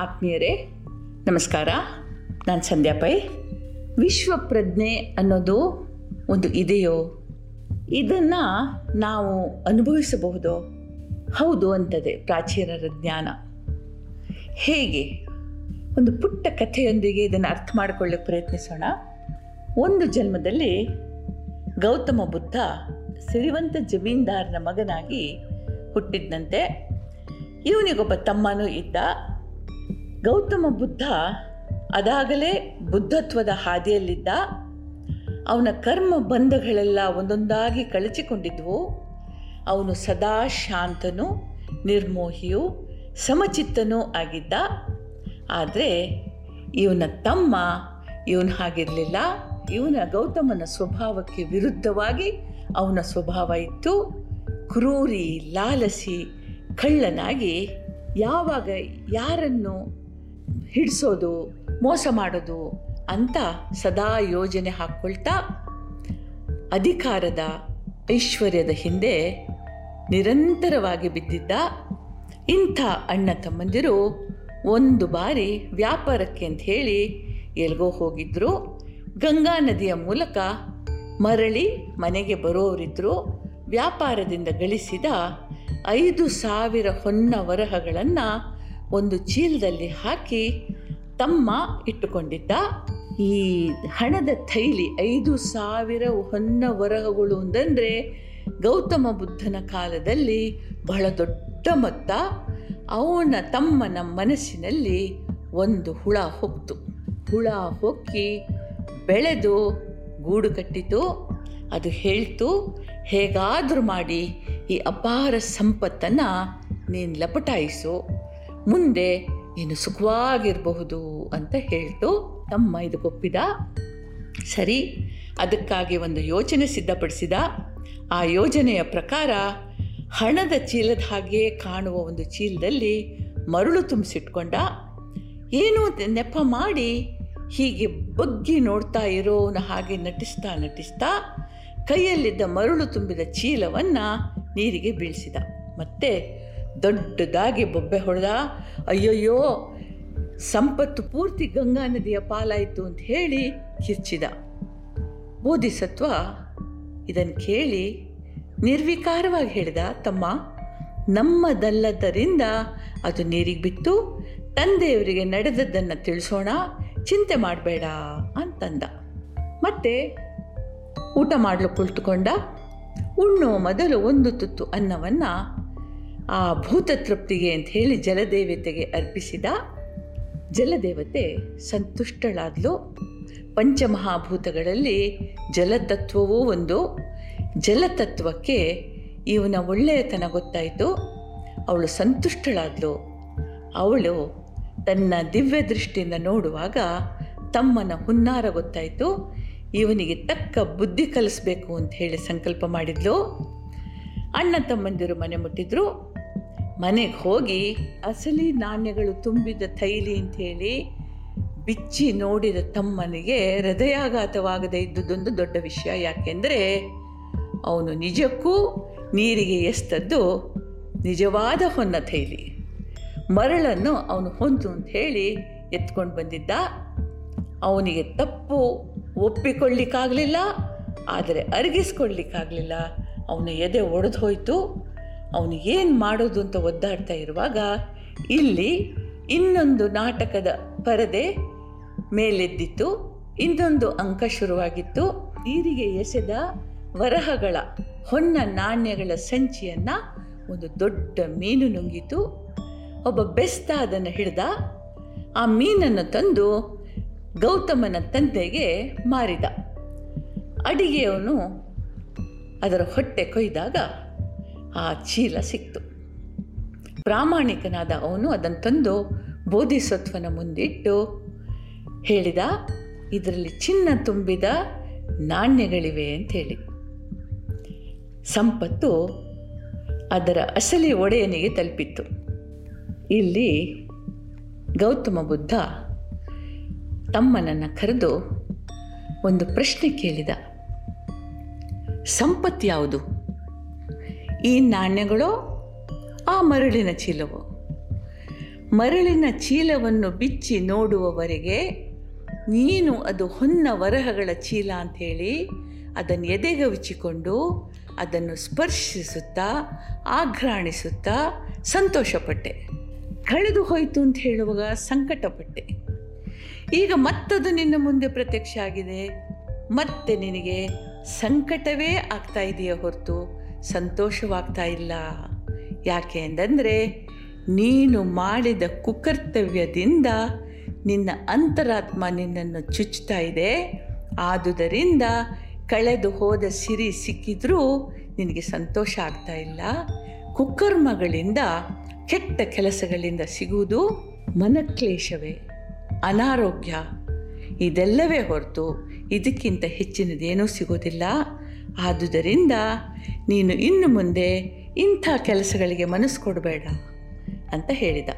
ಆತ್ಮೀಯರೇ, ನಮಸ್ಕಾರ. ನಾನು ಸಂಧ್ಯಾ ಪೈ. ವಿಶ್ವ ಪ್ರಜ್ಞೆ ಅನ್ನೋದು ಒಂದು ಇದೆಯೋ? ಇದನ್ನು ನಾವು ಅನುಭವಿಸಬಹುದೋ? ಹೌದು ಅಂತದೆ ಪ್ರಾಚೀನರ ಜ್ಞಾನ. ಹೇಗೆ? ಒಂದು ಪುಟ್ಟ ಕಥೆಯೊಂದಿಗೆ ಇದನ್ನು ಅರ್ಥ ಮಾಡಿಕೊಳ್ಳಕ್ಕೆ ಪ್ರಯತ್ನಿಸೋಣ. ಒಂದು ಜನ್ಮದಲ್ಲಿ ಗೌತಮ ಬುದ್ಧ ಸಿರಿವಂತ ಜಮೀನ್ದಾರನ ಮಗನಾಗಿ ಹುಟ್ಟಿದ್ದಂತೆ ಇವನಿಗೊಬ್ಬ ತಮ್ಮನೂ ಇದ್ದ ಗೌತಮ ಬುದ್ಧ ಅದಾಗಲೇ ಬುದ್ಧತ್ವದ ಹಾದಿಯಲ್ಲಿದ್ದ ಅವನ ಕರ್ಮ ಬಂಧಗಳೆಲ್ಲ ಒಂದೊಂದಾಗಿ ಕಳಚಿಕೊಂಡಿದ್ವು. ಅವನು ಸದಾ ಶಾಂತನು, ನಿರ್ಮೋಹಿಯು, ಸಮಚಿತ್ತನೂ ಆಗಿದ್ದ. ಆದರೆ ಇವನ ತಮ್ಮ ಇವನು ಹಾಗಿರಲಿಲ್ಲ. ಇವನ ಗೌತಮನ ಸ್ವಭಾವಕ್ಕೆ ವಿರುದ್ಧವಾಗಿ ಅವನ ಸ್ವಭಾವ ಇತ್ತು. ಕ್ರೂರಿ, ಲಾಲಸಿ, ಕಳ್ಳನಾಗಿ ಯಾವಾಗ ಯಾರನ್ನು ಹಿಡಿಸೋದು, ಮೋಸ ಮಾಡೋದು ಅಂತ ಸದಾ ಯೋಜನೆ ಹಾಕ್ಕೊಳ್ತಾ ಅಧಿಕಾರದ, ಐಶ್ವರ್ಯದ ಹಿಂದೆ ನಿರಂತರವಾಗಿ ಬಿದ್ದಿದ್ದ ಇಂಥ ಅಣ್ಣ ತಮ್ಮಂದಿರು ಒಂದು ಬಾರಿ ವ್ಯಾಪಾರಕ್ಕೆ ಅಂತ ಹೇಳಿ ಎಲ್ಗೋ ಹೋಗಿದ್ರು. ಗಂಗಾ ನದಿಯ ಮೂಲಕ ಮರಳಿ ಮನೆಗೆ ಬರೋರಿದ್ದರು ವ್ಯಾಪಾರದಿಂದ ಗಳಿಸಿದ ಐದು ಸಾವಿರ ಹೊನ್ನ ವರಹಗಳನ್ನು ಒಂದು ಚೀಲದಲ್ಲಿ ಹಾಕಿ ತಮ್ಮ ಇಟ್ಟುಕೊಂಡಿದ್ದ ಈ ಹಣದ ಥೈಲಿ, ಐದು ಸಾವಿರ ಹೊನ್ನ ವರಹಗಳು ಅಂತಂದರೆ ಗೌತಮ ಬುದ್ಧನ ಕಾಲದಲ್ಲಿ ಬಹಳ ದೊಡ್ಡ ಮೊತ್ತ. ಅವನ ತಮ್ಮನ ಮನಸ್ಸಿನಲ್ಲಿ ಒಂದು ಹುಳ ಹೊಕ್ತು. ಹುಳ ಹೊಕ್ಕಿ ಬೆಳೆದು ಗೂಡು ಕಟ್ಟಿತು. ಅದು ಹೇಳ್ತು, ಹೇಗಾದರೂ ಮಾಡಿ, ಈ ಅಪಾರ ಸಂಪತ್ತನ್ನು ನೀನು ಲಪಟಾಯಿಸು. ಮುಂದೆ ಏನು ಸುಖವಾಗಿರಬಹುದು ಅಂತ ಹೇಳ್ತು ತಮ್ಮ ಇದಕ್ಕೊಪ್ಪಿದ ಸರಿ, ಅದಕ್ಕಾಗಿ ಒಂದು ಯೋಜನೆ ಸಿದ್ಧಪಡಿಸಿದ. ಆ ಯೋಜನೆಯ ಪ್ರಕಾರ ಹಣದ ಚೀಲದ ಹಾಗೆ ಕಾಣುವ ಒಂದು ಚೀಲದಲ್ಲಿ ಮರಳು ತುಂಬಿಸಿಟ್ಕೊಂಡ. ಏನೋ ನೆಪ ಮಾಡಿ ಹೀಗೆ ಬಗ್ಗಿ ನೋಡ್ತಾ ಇರೋನ ಹಾಗೆ ನಟಿಸ್ತಾ ನಟಿಸ್ತಾ ಕೈಯಲ್ಲಿದ್ದ ಮರಳು ತುಂಬಿದ ಚೀಲವನ್ನು ನೀರಿಗೆ ಬೀಳಿಸಿದ. ಮತ್ತೆ ದೊಡ್ಡದಾಗಿ ಬೊಬ್ಬೆ ಹೊಡೆದ, ಅಯ್ಯಯ್ಯೋ, ಸಂಪತ್ತು ಪೂರ್ತಿ ಗಂಗಾ ನದಿಯ ಪಾಲಾಯಿತು ಅಂತ ಹೇಳಿ ಕಿರ್ಚಿದ. ಬೋಧಿಸತ್ವ ಇದನ್ನು ಕೇಳಿ ನಿರ್ವಿಕಾರವಾಗಿ ಹೇಳಿದ, ತಮ್ಮ, ನಮ್ಮದಲ್ಲದರಿಂದ ಅದು ನೀರಿಗೆ ಬಿತ್ತು, ತಂದೆಯವರಿಗೆ ನಡೆದದ್ದನ್ನು ತಿಳಿಸೋಣ, ಚಿಂತೆ ಮಾಡಬೇಡ ಅಂತಂದ. ಮತ್ತೆ ಊಟ ಮಾಡಲು ಕುಳಿತುಕೊಂಡ ಉಣ್ಣುವ ಮೊದಲು ಒಂದು ತುತ್ತು ಅನ್ನವನ್ನು ಆ ಭೂತ ತೃಪ್ತಿಗೆ ಅಂತ ಹೇಳಿ ಜಲದೇವತೆಗೆ ಅರ್ಪಿಸಿದ ಜಲದೇವತೆ ಸಂತುಷ್ಟಳಾದ್ಲು. ಪಂಚಮಹಾಭೂತಗಳಲ್ಲಿ ಜಲತತ್ವವೂ ಒಂದು. ಜಲತತ್ವಕ್ಕೆ ಇವನ ಒಳ್ಳೆಯತನ ಗೊತ್ತಾಯಿತು. ಅವಳು ಸಂತುಷ್ಟಳಾದ್ಲು. ಅವಳು ತನ್ನ ದಿವ್ಯ ದೃಷ್ಟಿಯಿಂದ ನೋಡುವಾಗ ತಮ್ಮನ ಹುನ್ನಾರ ಗೊತ್ತಾಯಿತು. ಇವನಿಗೆ ತಕ್ಕ ಬುದ್ಧಿ ಕಲಿಸ್ಬೇಕು ಅಂತ ಹೇಳಿ ಸಂಕಲ್ಪ ಮಾಡಿದ್ಲು. ಅಣ್ಣ ತಮ್ಮಂದಿರು ಮನೆ ಮುಟ್ಟಿದ್ರು. ಮನೆಗೆ ಹೋಗಿ ಅಸಲಿ ನಾಣ್ಯಗಳು ತುಂಬಿದ ಥೈಲಿ ಅಂಥೇಳಿ ಬಿಚ್ಚಿ ನೋಡಿದ ತಮ್ಮನಿಗೆ ಹೃದಯಾಘಾತವಾಗದೇ ಇದ್ದುದೊಂದು ದೊಡ್ಡ ವಿಷಯ. ಯಾಕೆಂದರೆ ಅವನು ನಿಜಕ್ಕೂ ನೀರಿಗೆ ಎಸ್ತದ್ದು ನಿಜವಾದ ಹೊನ್ನ ಥೈಲಿ. ಮರಳನ್ನು ಅವನು ಹೊಂದು ಅಂತ ಹೇಳಿ ಎತ್ಕೊಂಡು ಬಂದಿದ್ದ. ಅವನಿಗೆ ತಪ್ಪು ಒಪ್ಪಿಕೊಳ್ಳಿಕ್ಕಾಗಲಿಲ್ಲ, ಆದರೆ ಅರಗಿಸ್ಕೊಳ್ಲಿಕ್ಕಾಗಲಿಲ್ಲ ಅವನ ಎದೆ ಒಡೆದು ಹೋಯಿತು ಅವನು ಏನು ಮಾಡೋದು ಅಂತ ಒದ್ದಾಡ್ತಾ ಇರುವಾಗ ಇಲ್ಲಿ ಇನ್ನೊಂದು ನಾಟಕದ ಪರದೆ ಮೇಲೆದ್ದಿತ್ತು, ಇನ್ನೊಂದು ಅಂಕ ಶುರುವಾಗಿತ್ತು. ನೀರಿಗೆ ಎಸೆದ ವರಹಗಳ ಹೊನ್ನ ನಾಣ್ಯಗಳ ಸಂಚಿಯನ್ನು ಒಂದು ದೊಡ್ಡ ಮೀನು ನುಂಗಿತು. ಒಬ್ಬ ಬೆಸ್ತ ಅದನ್ನು ಹಿಡ್ದ ಆ ಮೀನನ್ನು ತಂದು ಗೌತಮನ ತಂದೆಗೆ ಮಾರಿದ. ಅಡಿಗೆಯವನು ಅದರ ಹೊಟ್ಟೆ ಕೊಯ್ದಾಗ ಆ ಚೀಲ ಸಿಕ್ತು. ಪ್ರಾಮಾಣಿಕನಾದ ಅವನು ಅದನ್ನು ತಂದು ಬೋಧಿಸತ್ವನ ಮುಂದಿಟ್ಟು ಹೇಳಿದ, ಇದರಲ್ಲಿ ಚಿನ್ನ ತುಂಬಿದ ನಾಣ್ಯಗಳಿವೆ ಅಂಥೇಳಿ ಸಂಪತ್ತು ಅದರ ಅಸಲಿ ಒಡೆಯನಿಗೆ ತಲುಪಿತ್ತು. ಇಲ್ಲಿ ಗೌತಮ ಬುದ್ಧ ತಮ್ಮನನ್ನು ಕರೆದು ಒಂದು ಪ್ರಶ್ನೆ ಕೇಳಿದ. ಸಂಪತ್ತು ಯಾವುದು? ಈ ನಾಣ್ಯಗಳು ಆ ಮರಳಿನ ಚೀಲವು. ಮರಳಿನ ಚೀಲವನ್ನು ಬಿಚ್ಚಿ ನೋಡುವವರೆಗೆ ನೀನು ಅದು ಹೊನ್ನ ವರಹಗಳ ಚೀಲ ಅಂಥೇಳಿ ಅದನ್ನು ಎದೆಗವಿಚಿಕೊಂಡು ಅದನ್ನು ಸ್ಪರ್ಶಿಸುತ್ತಾ, ಆಘ್ರಾಣಿಸುತ್ತಾ ಸಂತೋಷಪಟ್ಟೆ. ಕಳೆದು ಹೋಯಿತು ಅಂತ ಹೇಳುವಾಗ ಸಂಕಟಪಟ್ಟೆ. ಈಗ ಮತ್ತದು ನಿನ್ನ ಮುಂದೆ ಪ್ರತ್ಯಕ್ಷ ಆಗಿದೆ. ಮತ್ತೆ ನಿನಗೆ ಸಂಕಟವೇ ಆಗ್ತಾ ಇದೆಯಾ ಹೊರತು. ಸಂತೋಷವಾಗ್ತಾ ಇಲ್ಲ. ಯಾಕೆ ಅಂತಂದರೆ ನೀನು ಮಾಡಿದ ಕುಕರ್ತವ್ಯದಿಂದ ನಿನ್ನ ಅಂತರಾತ್ಮ ನಿನ್ನನ್ನು ಚುಚ್ಚುತ್ತಾ ಇದೆ. ಆದುದರಿಂದ ಕಳೆದು ಹೋದ ಸಿರಿ ಸಿಕ್ಕಿದ್ರೂ ನಿನಗೆ ಸಂತೋಷ ಆಗ್ತಾ ಇಲ್ಲ. ಕುಕ್ಕರ್ಮಗಳಿಂದ ಕೆಟ್ಟ ಕೆಲಸಗಳಿಂದ ಸಿಗುವುದು ಮನಕ್ಲೇಶವೇ, ಅನಾರೋಗ್ಯ. ಇದೆಲ್ಲವೇ ಹೊರತು ಇದಕ್ಕಿಂತ ಹೆಚ್ಚಿನದೇನೂ ಸಿಗೋದಿಲ್ಲ ಆದುದರಿಂದ ನೀನು ಇನ್ನು ಮುಂದೆ ಇಂಥ ಕೆಲಸಗಳಿಗೆ ಮನಸ್ಸು ಕೊಡಬೇಡ ಅಂತ ಹೇಳಿದ.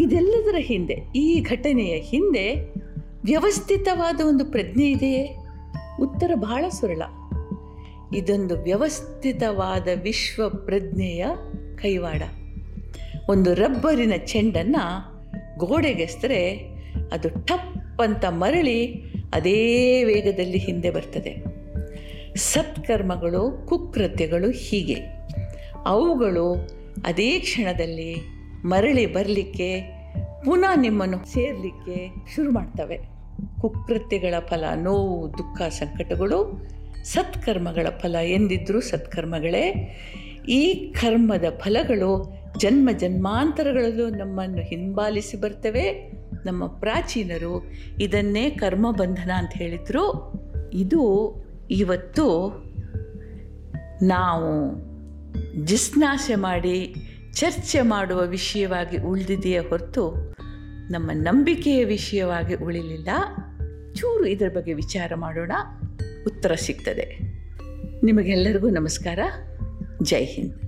ಇದೆಲ್ಲದರ ಹಿಂದೆ, ಈ ಘಟನೆಯ ಹಿಂದೆ ವ್ಯವಸ್ಥಿತವಾದ ಒಂದು ಪ್ರಜ್ಞೆ ಇದೆಯೇ? ಉತ್ತರ ಬಹಳ ಸುರಳ. ಇದೊಂದು ವ್ಯವಸ್ಥಿತವಾದ ವಿಶ್ವ ಪ್ರಜ್ಞೆಯ ಕೈವಾಡ. ಒಂದು ರಬ್ಬರಿನ ಚೆಂಡನ್ನು ಗೋಡೆಗೆಸ್ತರೆ ಅದು ಟಪ್ ಅಂತ ಮರಳಿ ಅದೇ ವೇಗದಲ್ಲಿ ಹಿಂದೆ ಬರ್ತದೆ. ಸತ್ಕರ್ಮಗಳು, ಕುಕೃತ್ಯಗಳು ಹೀಗೆ. ಅವುಗಳು ಅದೇ ಕ್ಷಣದಲ್ಲಿ ಮರಳಿ ಬರಲಿಕ್ಕೆ, ಪುನಃ ನಿಮ್ಮನ್ನು ಸೇರಲಿಕ್ಕೆ ಶುರು ಮಾಡ್ತವೆ. ಕುಕೃತ್ಯಗಳ ಫಲ, ನೋವು, ದುಃಖ, ಸಂಕಟಗಳು ಸತ್ಕರ್ಮಗಳ ಫಲ ಎಂದಿದ್ದರೂ ಸತ್ಕರ್ಮಗಳೇ. ಈ ಕರ್ಮದ ಫಲಗಳು ಜನ್ಮ ಜನ್ಮಾಂತರಗಳಲ್ಲೂ ನಮ್ಮನ್ನು ಹಿಂಬಾಲಿಸಿ ಬರ್ತವೆ. ನಮ್ಮ ಪ್ರಾಚೀನರು ಇದನ್ನೇ ಕರ್ಮಬಂಧನ ಅಂತ ಹೇಳಿದರು. ಇದು ಇವತ್ತು ನಾವು ಜಿಸ್ನಾಶೆ ಮಾಡಿ, ಚರ್ಚೆ ಮಾಡುವ ವಿಷಯವಾಗಿ ಉಳಿದಿದೆಯೇ ಹೊರತು ನಮ್ಮ ನಂಬಿಕೆಯ ವಿಷಯವಾಗಿ ಉಳಿಲಿಲ್ಲ. ಚೂರು ಇದರ ಬಗ್ಗೆ ವಿಚಾರ ಮಾಡೋಣ. ಉತ್ತರ ಸಿಗ್ತದೆ. ನಿಮಗೆಲ್ಲರಿಗೂ ನಮಸ್ಕಾರ. ಜೈ ಹಿಂದ್.